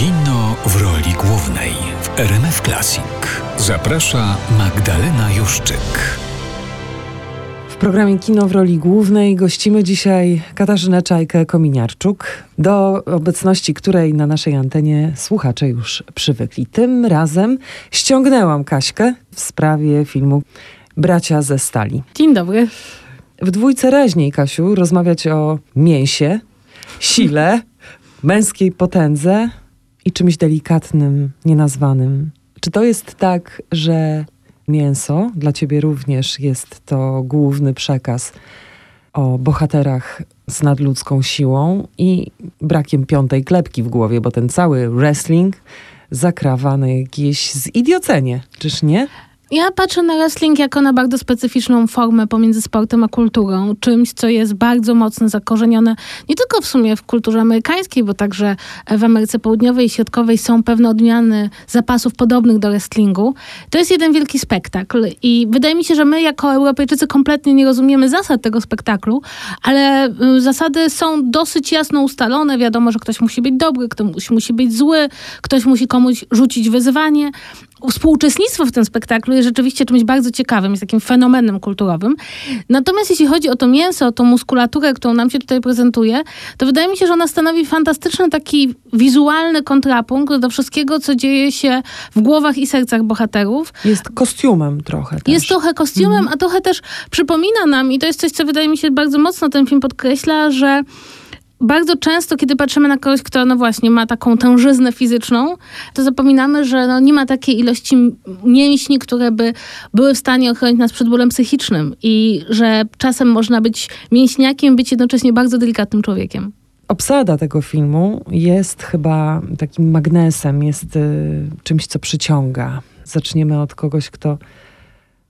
Kino w roli głównej w RMF Classic. Zaprasza Magdalena Juszczyk. W programie Kino w roli głównej gościmy dzisiaj Katarzynę Czajkę-Kominiarczuk, do obecności której na naszej antenie słuchacze już przywykli. Tym razem ściągnęłam Kaśkę w sprawie filmu Bracia ze Stali. Dzień dobry. W dwójce raźniej, Kasiu, rozmawiać o mięsie, sile, męskiej potędze i czymś delikatnym, nienazwanym. Czy to jest tak, że mięso dla ciebie również jest to główny przekaz o bohaterach z nadludzką siłą i brakiem piątej klepki w głowie, bo ten cały wrestling zakrawa na jakieś zidiocenie, czyż nie? Ja patrzę na wrestling jako na bardzo specyficzną formę pomiędzy sportem a kulturą. Czymś, co jest bardzo mocno zakorzenione nie tylko w sumie w kulturze amerykańskiej, bo także w Ameryce Południowej i Środkowej są pewne odmiany zapasów podobnych do wrestlingu. To jest jeden wielki spektakl i wydaje mi się, że my jako Europejczycy kompletnie nie rozumiemy zasad tego spektaklu, ale y, zasady są dosyć jasno ustalone. Wiadomo, że ktoś musi być dobry, ktoś musi być zły, ktoś musi komuś rzucić wyzwanie współuczestnictwo w tym spektaklu jest rzeczywiście czymś bardzo ciekawym, jest takim fenomenem kulturowym. Natomiast jeśli chodzi o to mięso, o tą muskulaturę, którą nam się tutaj prezentuje, to wydaje mi się, że ona stanowi fantastyczny taki wizualny kontrapunkt do wszystkiego, co dzieje się w głowach i sercach bohaterów. Jest kostiumem trochę też. Jest trochę kostiumem, mhm. a trochę też przypomina nam, i to jest coś, co wydaje mi się bardzo mocno ten film podkreśla, że bardzo często, kiedy patrzymy na kogoś, kto no właśnie ma taką tężyznę fizyczną, to zapominamy, że no nie ma takiej ilości mięśni, które by były w stanie ochronić nas przed bólem psychicznym i że czasem można być mięśniakiem, być jednocześnie bardzo delikatnym człowiekiem. Obsada tego filmu jest chyba takim magnesem, jest y, czymś, co przyciąga. Zaczniemy od kogoś, kto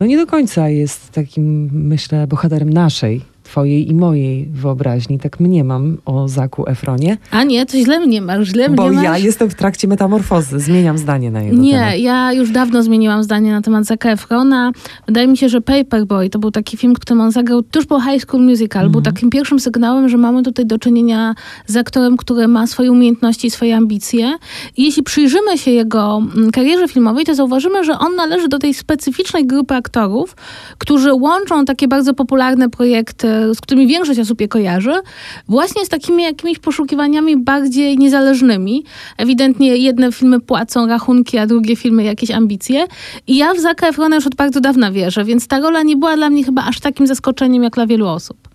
no nie do końca jest takim, myślę, bohaterem naszej twojej i mojej wyobraźni. Tak mniemam o Zaku Efronie. A nie, to źle mnie masz, źle Bo mnie ja jestem w trakcie metamorfozy, zmieniam zdanie na jego nie, temat. Nie, ja już dawno zmieniłam zdanie na temat Zaka Efrona. Wydaje mi się, że Paperboy to był taki film, który on zagrał tuż po High School Musical. Mhm. Był takim pierwszym sygnałem, że mamy tutaj do czynienia z aktorem, który ma swoje umiejętności i swoje ambicje. I jeśli przyjrzymy się jego mm, karierze filmowej, to zauważymy, że on należy do tej specyficznej grupy aktorów, którzy łączą takie bardzo popularne projekty z którymi większość osób je kojarzy, właśnie z takimi jakimiś poszukiwaniami bardziej niezależnymi. Ewidentnie jedne filmy płacą rachunki, a drugie filmy jakieś ambicje. I ja w Zaka Efrona już od bardzo dawna wierzę, więc ta rola nie była dla mnie chyba aż takim zaskoczeniem jak dla wielu osób.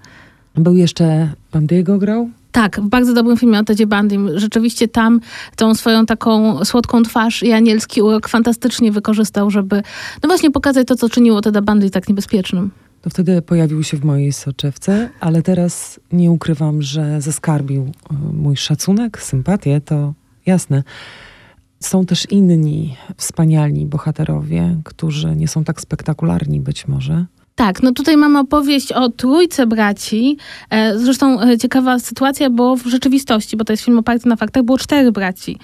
Był jeszcze Bandiego grał? Tak, w bardzo dobrym filmie o Tedzie Bandim. Rzeczywiście tam tą swoją taką słodką twarz i anielski urok fantastycznie wykorzystał, żeby no właśnie pokazać to, co czyniło Teda Bandy tak niebezpiecznym to wtedy pojawił się w mojej soczewce, ale teraz nie ukrywam, że zaskarbił e, mój szacunek, sympatię, to jasne. Są też inni wspaniali bohaterowie, którzy nie są tak spektakularni być może, tak, no tutaj mamy opowieść o trójce braci. E, zresztą e, ciekawa sytuacja, bo w rzeczywistości, bo to jest film oparty na faktach, było cztery braci.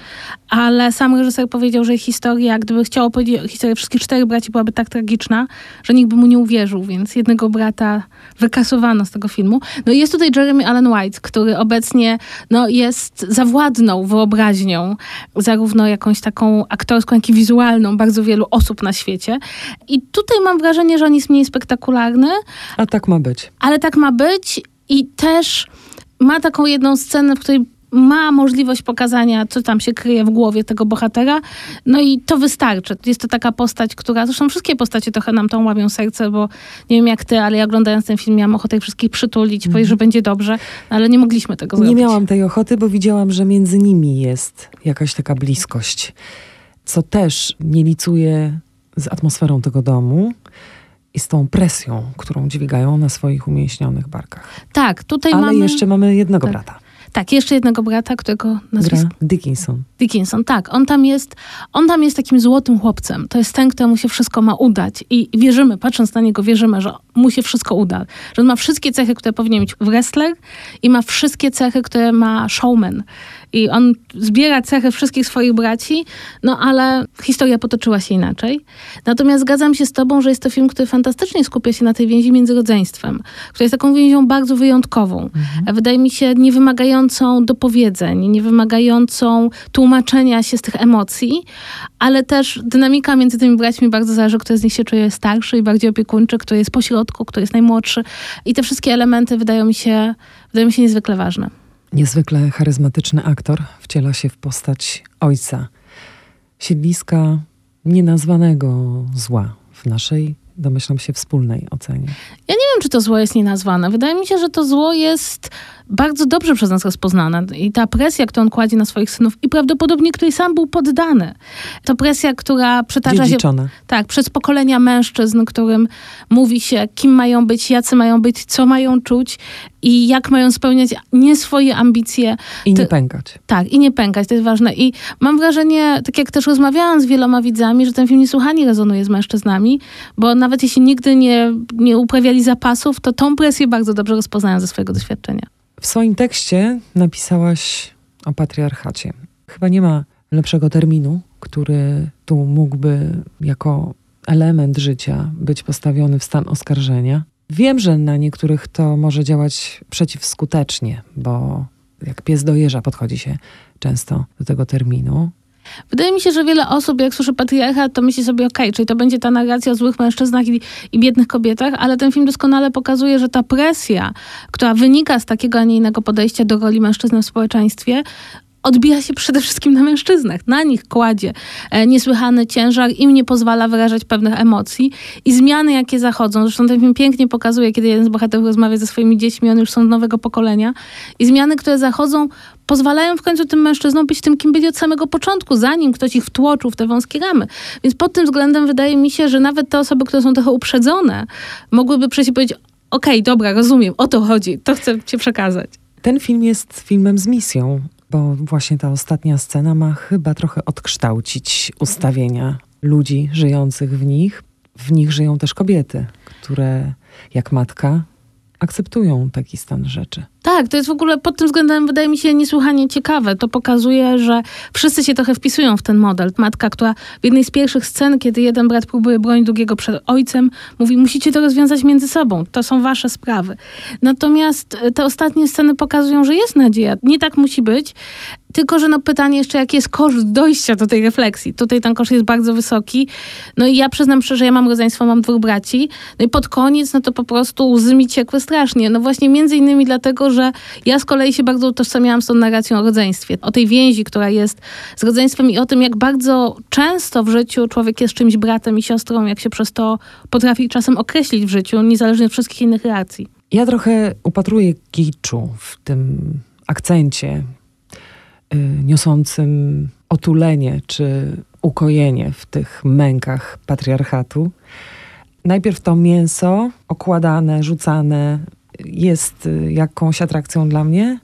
Ale sam reżyser powiedział, że historia, gdyby chciał opowiedzieć historię wszystkich czterech braci, byłaby tak tragiczna, że nikt by mu nie uwierzył, więc jednego brata wykasowano z tego filmu. No i jest tutaj Jeremy Allen White, który obecnie no, jest zawładną wyobraźnią, zarówno jakąś taką aktorską, jak i wizualną bardzo wielu osób na świecie. I tutaj mam wrażenie, że on jest mniej spektakularny spektakularny. A tak ma być. Ale tak ma być i też ma taką jedną scenę, w której ma możliwość pokazania, co tam się kryje w głowie tego bohatera. No i to wystarczy. Jest to taka postać, która, zresztą wszystkie postacie trochę nam tą łamią serce, bo nie wiem jak ty, ale ja oglądając ten film miałam ochotę ich wszystkich przytulić, mm. powiedzieć, że będzie dobrze, ale nie mogliśmy tego nie zrobić. Nie miałam tej ochoty, bo widziałam, że między nimi jest jakaś taka bliskość, co też nie licuje z atmosferą tego domu i z tą presją, którą dźwigają na swoich umięśnionych barkach. Tak, tutaj Ale mamy... jeszcze mamy jednego tak. brata. Tak, jeszcze jednego brata, którego nazwisko... Gra Dickinson. Dickinson, tak. On tam, jest, on tam jest takim złotym chłopcem. To jest ten, któremu się wszystko ma udać. I wierzymy, patrząc na niego, wierzymy, że mu się wszystko uda. Że on ma wszystkie cechy, które powinien mieć wrestler i ma wszystkie cechy, które ma showman. I on zbiera cechy wszystkich swoich braci, no ale historia potoczyła się inaczej. Natomiast zgadzam się z tobą, że jest to film, który fantastycznie skupia się na tej więzi między rodzeństwem, która jest taką więzią bardzo wyjątkową. Mhm. Wydaje mi się niewymagającą dopowiedzeń, niewymagającą tłumaczenia się z tych emocji, ale też dynamika między tymi braćmi bardzo zależy, kto z nich się czuje starszy i bardziej opiekuńczy, kto jest pośrodku, kto jest najmłodszy. I te wszystkie elementy wydają mi się, wydają mi się niezwykle ważne. Niezwykle charyzmatyczny aktor wciela się w postać ojca. Siedliska nienazwanego zła w naszej domyślam się, wspólnej ocenie. Ja nie wiem, czy to zło jest nienazwane. Wydaje mi się, że to zło jest bardzo dobrze przez nas rozpoznane. I ta presja, którą on kładzie na swoich synów i prawdopodobnie której sam był poddany. To presja, która przetarza się tak, przez pokolenia mężczyzn, którym mówi się, kim mają być, jacy mają być, co mają czuć i jak mają spełniać nie swoje ambicje. I nie pękać. Tak, i nie pękać, to jest ważne. I mam wrażenie, tak jak też rozmawiałam z wieloma widzami, że ten film niesłychanie rezonuje z mężczyznami, bo nawet jeśli nigdy nie, nie uprawiali zapasów, to tą presję bardzo dobrze rozpoznają ze swojego doświadczenia. W swoim tekście napisałaś o patriarchacie. Chyba nie ma lepszego terminu, który tu mógłby jako element życia być postawiony w stan oskarżenia. Wiem, że na niektórych to może działać przeciwskutecznie, bo jak pies do jeża podchodzi się często do tego terminu. Wydaje mi się, że wiele osób, jak słyszy patriarchat, to myśli sobie, okej, okay, czyli to będzie ta narracja o złych mężczyznach i, i, biednych kobietach, ale ten film doskonale pokazuje, że ta presja, która wynika z takiego, a nie innego podejścia do roli mężczyzny w społeczeństwie, odbija się przede wszystkim na mężczyznach. Na nich kładzie e, niesłychany ciężar, im nie pozwala wyrażać pewnych emocji i zmiany, jakie zachodzą. Zresztą ten film pięknie pokazuje, kiedy jeden z bohaterów rozmawia ze swoimi dziećmi, one już są nowego pokolenia i zmiany, które zachodzą, pozwalają w końcu tym mężczyznom być tym, kim byli od samego początku, zanim ktoś ich wtłoczył w te wąskie ramy. Więc pod tym względem wydaje mi się, że nawet te osoby, które są trochę uprzedzone, mogłyby przejść i powiedzieć, okej, okay, dobra, rozumiem, o to chodzi, to chcę cię przekazać. Ten film jest filmem z misją bo właśnie ta ostatnia scena ma chyba trochę odkształcić ustawienia ludzi żyjących w nich. W nich żyją też kobiety, które jak matka akceptują taki stan rzeczy. Tak, to jest w ogóle pod tym względem wydaje mi się niesłychanie ciekawe. To pokazuje, że wszyscy się trochę wpisują w ten model. Matka, która w jednej z pierwszych scen, kiedy jeden brat próbuje bronić drugiego przed ojcem, mówi, musicie to rozwiązać między sobą. To są wasze sprawy. Natomiast e, te ostatnie sceny pokazują, że jest nadzieja. Nie tak musi być. Tylko, że no pytanie jeszcze, jaki jest koszt dojścia do tej refleksji. Tutaj ten koszt jest bardzo wysoki. No i ja przyznam szczerze, ja mam rodzeństwo, mam dwóch braci. No i pod koniec, no to po prostu łzy mi ciekły strasznie. No właśnie między innymi dlatego, że ja z kolei się bardzo utożsamiałam z tą narracją o rodzeństwie. O tej więzi, która jest z rodzeństwem i o tym, jak bardzo często w życiu człowiek jest czymś bratem i siostrą, jak się przez to potrafi czasem określić w życiu, niezależnie od wszystkich innych reakcji. Ja trochę upatruję kiczu w tym akcencie y, niosącym otulenie czy ukojenie w tych mękach patriarchatu. Najpierw to mięso okładane, rzucane jest y, jakąś atrakcją dla mnie.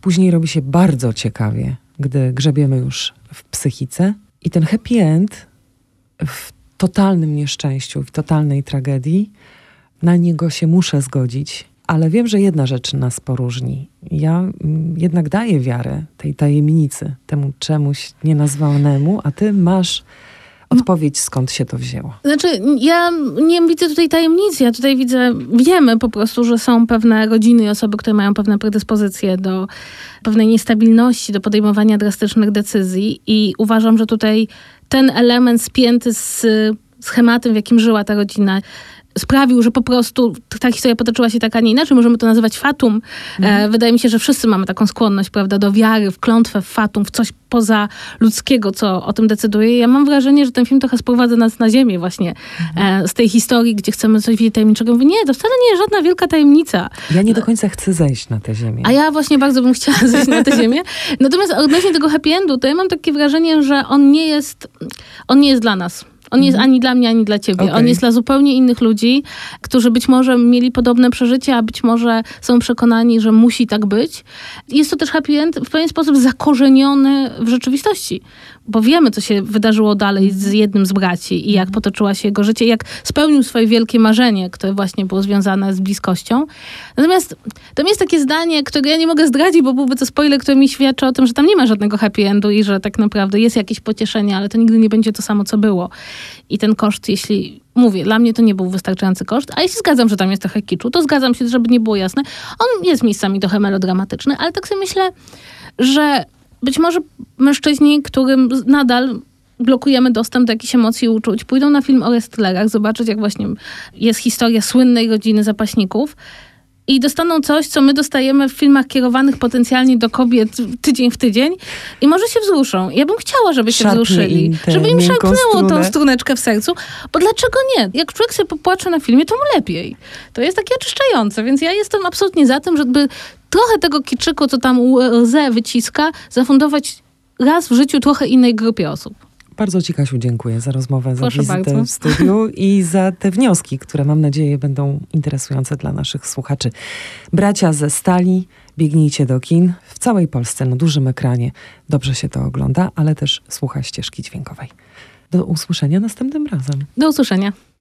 Później robi się bardzo ciekawie, gdy grzebiemy już w psychice. I ten happy end w totalnym nieszczęściu, w totalnej tragedii, na niego się muszę zgodzić. Ale wiem, że jedna rzecz nas poróżni. Ja mm, jednak daję wiarę tej tajemnicy, temu czemuś nienazwanemu, a ty masz odpowiedź, skąd się to wzięło? Znaczy, ja nie widzę tutaj tajemnicy. Ja tutaj widzę, wiemy po prostu, że są pewne rodziny i osoby, które mają pewne predyspozycje do pewnej niestabilności, do podejmowania drastycznych decyzji i uważam, że tutaj ten element spięty z schematem, w jakim żyła ta rodzina, sprawił, że po prostu ta historia potoczyła się tak, a nie inaczej. Możemy to nazywać fatum. E, mhm. wydaje mi się, że wszyscy mamy taką skłonność, prawda, do wiary, w klątwę, w fatum, w coś poza ludzkiego, co o tym decyduje. Ja mam wrażenie, że ten film trochę sprowadza nas na ziemię właśnie mhm. e, z tej historii, gdzie chcemy coś wiedzieć tajemniczego. Mówię, nie, to wcale nie jest żadna wielka tajemnica. Ja nie do końca chcę zejść na tę ziemię. A ja właśnie bardzo bym chciała zejść na tę ziemię. Natomiast odnośnie tego happy endu, to ja mam takie wrażenie, że on nie jest, on nie jest dla nas. On nie jest mhm. ani dla mnie, ani dla ciebie. Okay. On jest dla zupełnie innych ludzi, którzy być może mieli podobne przeżycia, a być może są przekonani, że musi tak być. Jest to też happy end w pewien sposób zakorzeniony w rzeczywistości. Bo wiemy, co się wydarzyło dalej z jednym z braci i jak potoczyła się jego życie, jak spełnił swoje wielkie marzenie, które właśnie było związane z bliskością. Natomiast to jest takie zdanie, którego ja nie mogę zdradzić, bo byłby to spoiler, który mi świadczy o tym, że tam nie ma żadnego happy endu i że tak naprawdę jest jakieś pocieszenie, ale to nigdy nie będzie to samo, co było. I ten koszt, jeśli mówię, dla mnie to nie był wystarczający koszt, a jeśli zgadzam, że tam jest trochę kiczu, to zgadzam się, żeby nie było jasne. On jest miejscami trochę melodramatyczny, ale tak sobie myślę, że być może mężczyźni, którym nadal blokujemy dostęp do jakichś emocji i uczuć, pójdą na film o wrestlerach, zobaczyć jak właśnie jest historia słynnej rodziny zapaśników i dostaną coś, co my dostajemy w filmach kierowanych potencjalnie do kobiet tydzień w tydzień i może się wzruszą. Ja bym chciała, żeby się wzruszyli, żeby im szarpnęło tą struneczkę w sercu, bo dlaczego nie? Jak człowiek sobie popłacze na filmie, to mu lepiej. To jest takie oczyszczające, więc ja jestem absolutnie za tym, żeby trochę tego kiczyku, co tam łzę wyciska, zafundować raz w życiu trochę innej grupie osób. Bardzo Ci, Kasiu, dziękuję za rozmowę, Proszę za wizytę bardzo. w studiu i za te wnioski, które mam nadzieję będą interesujące dla naszych słuchaczy. Bracia ze stali, biegnijcie do kin w całej Polsce na dużym ekranie. Dobrze się to ogląda, ale też słucha ścieżki dźwiękowej. Do usłyszenia następnym razem. Do usłyszenia.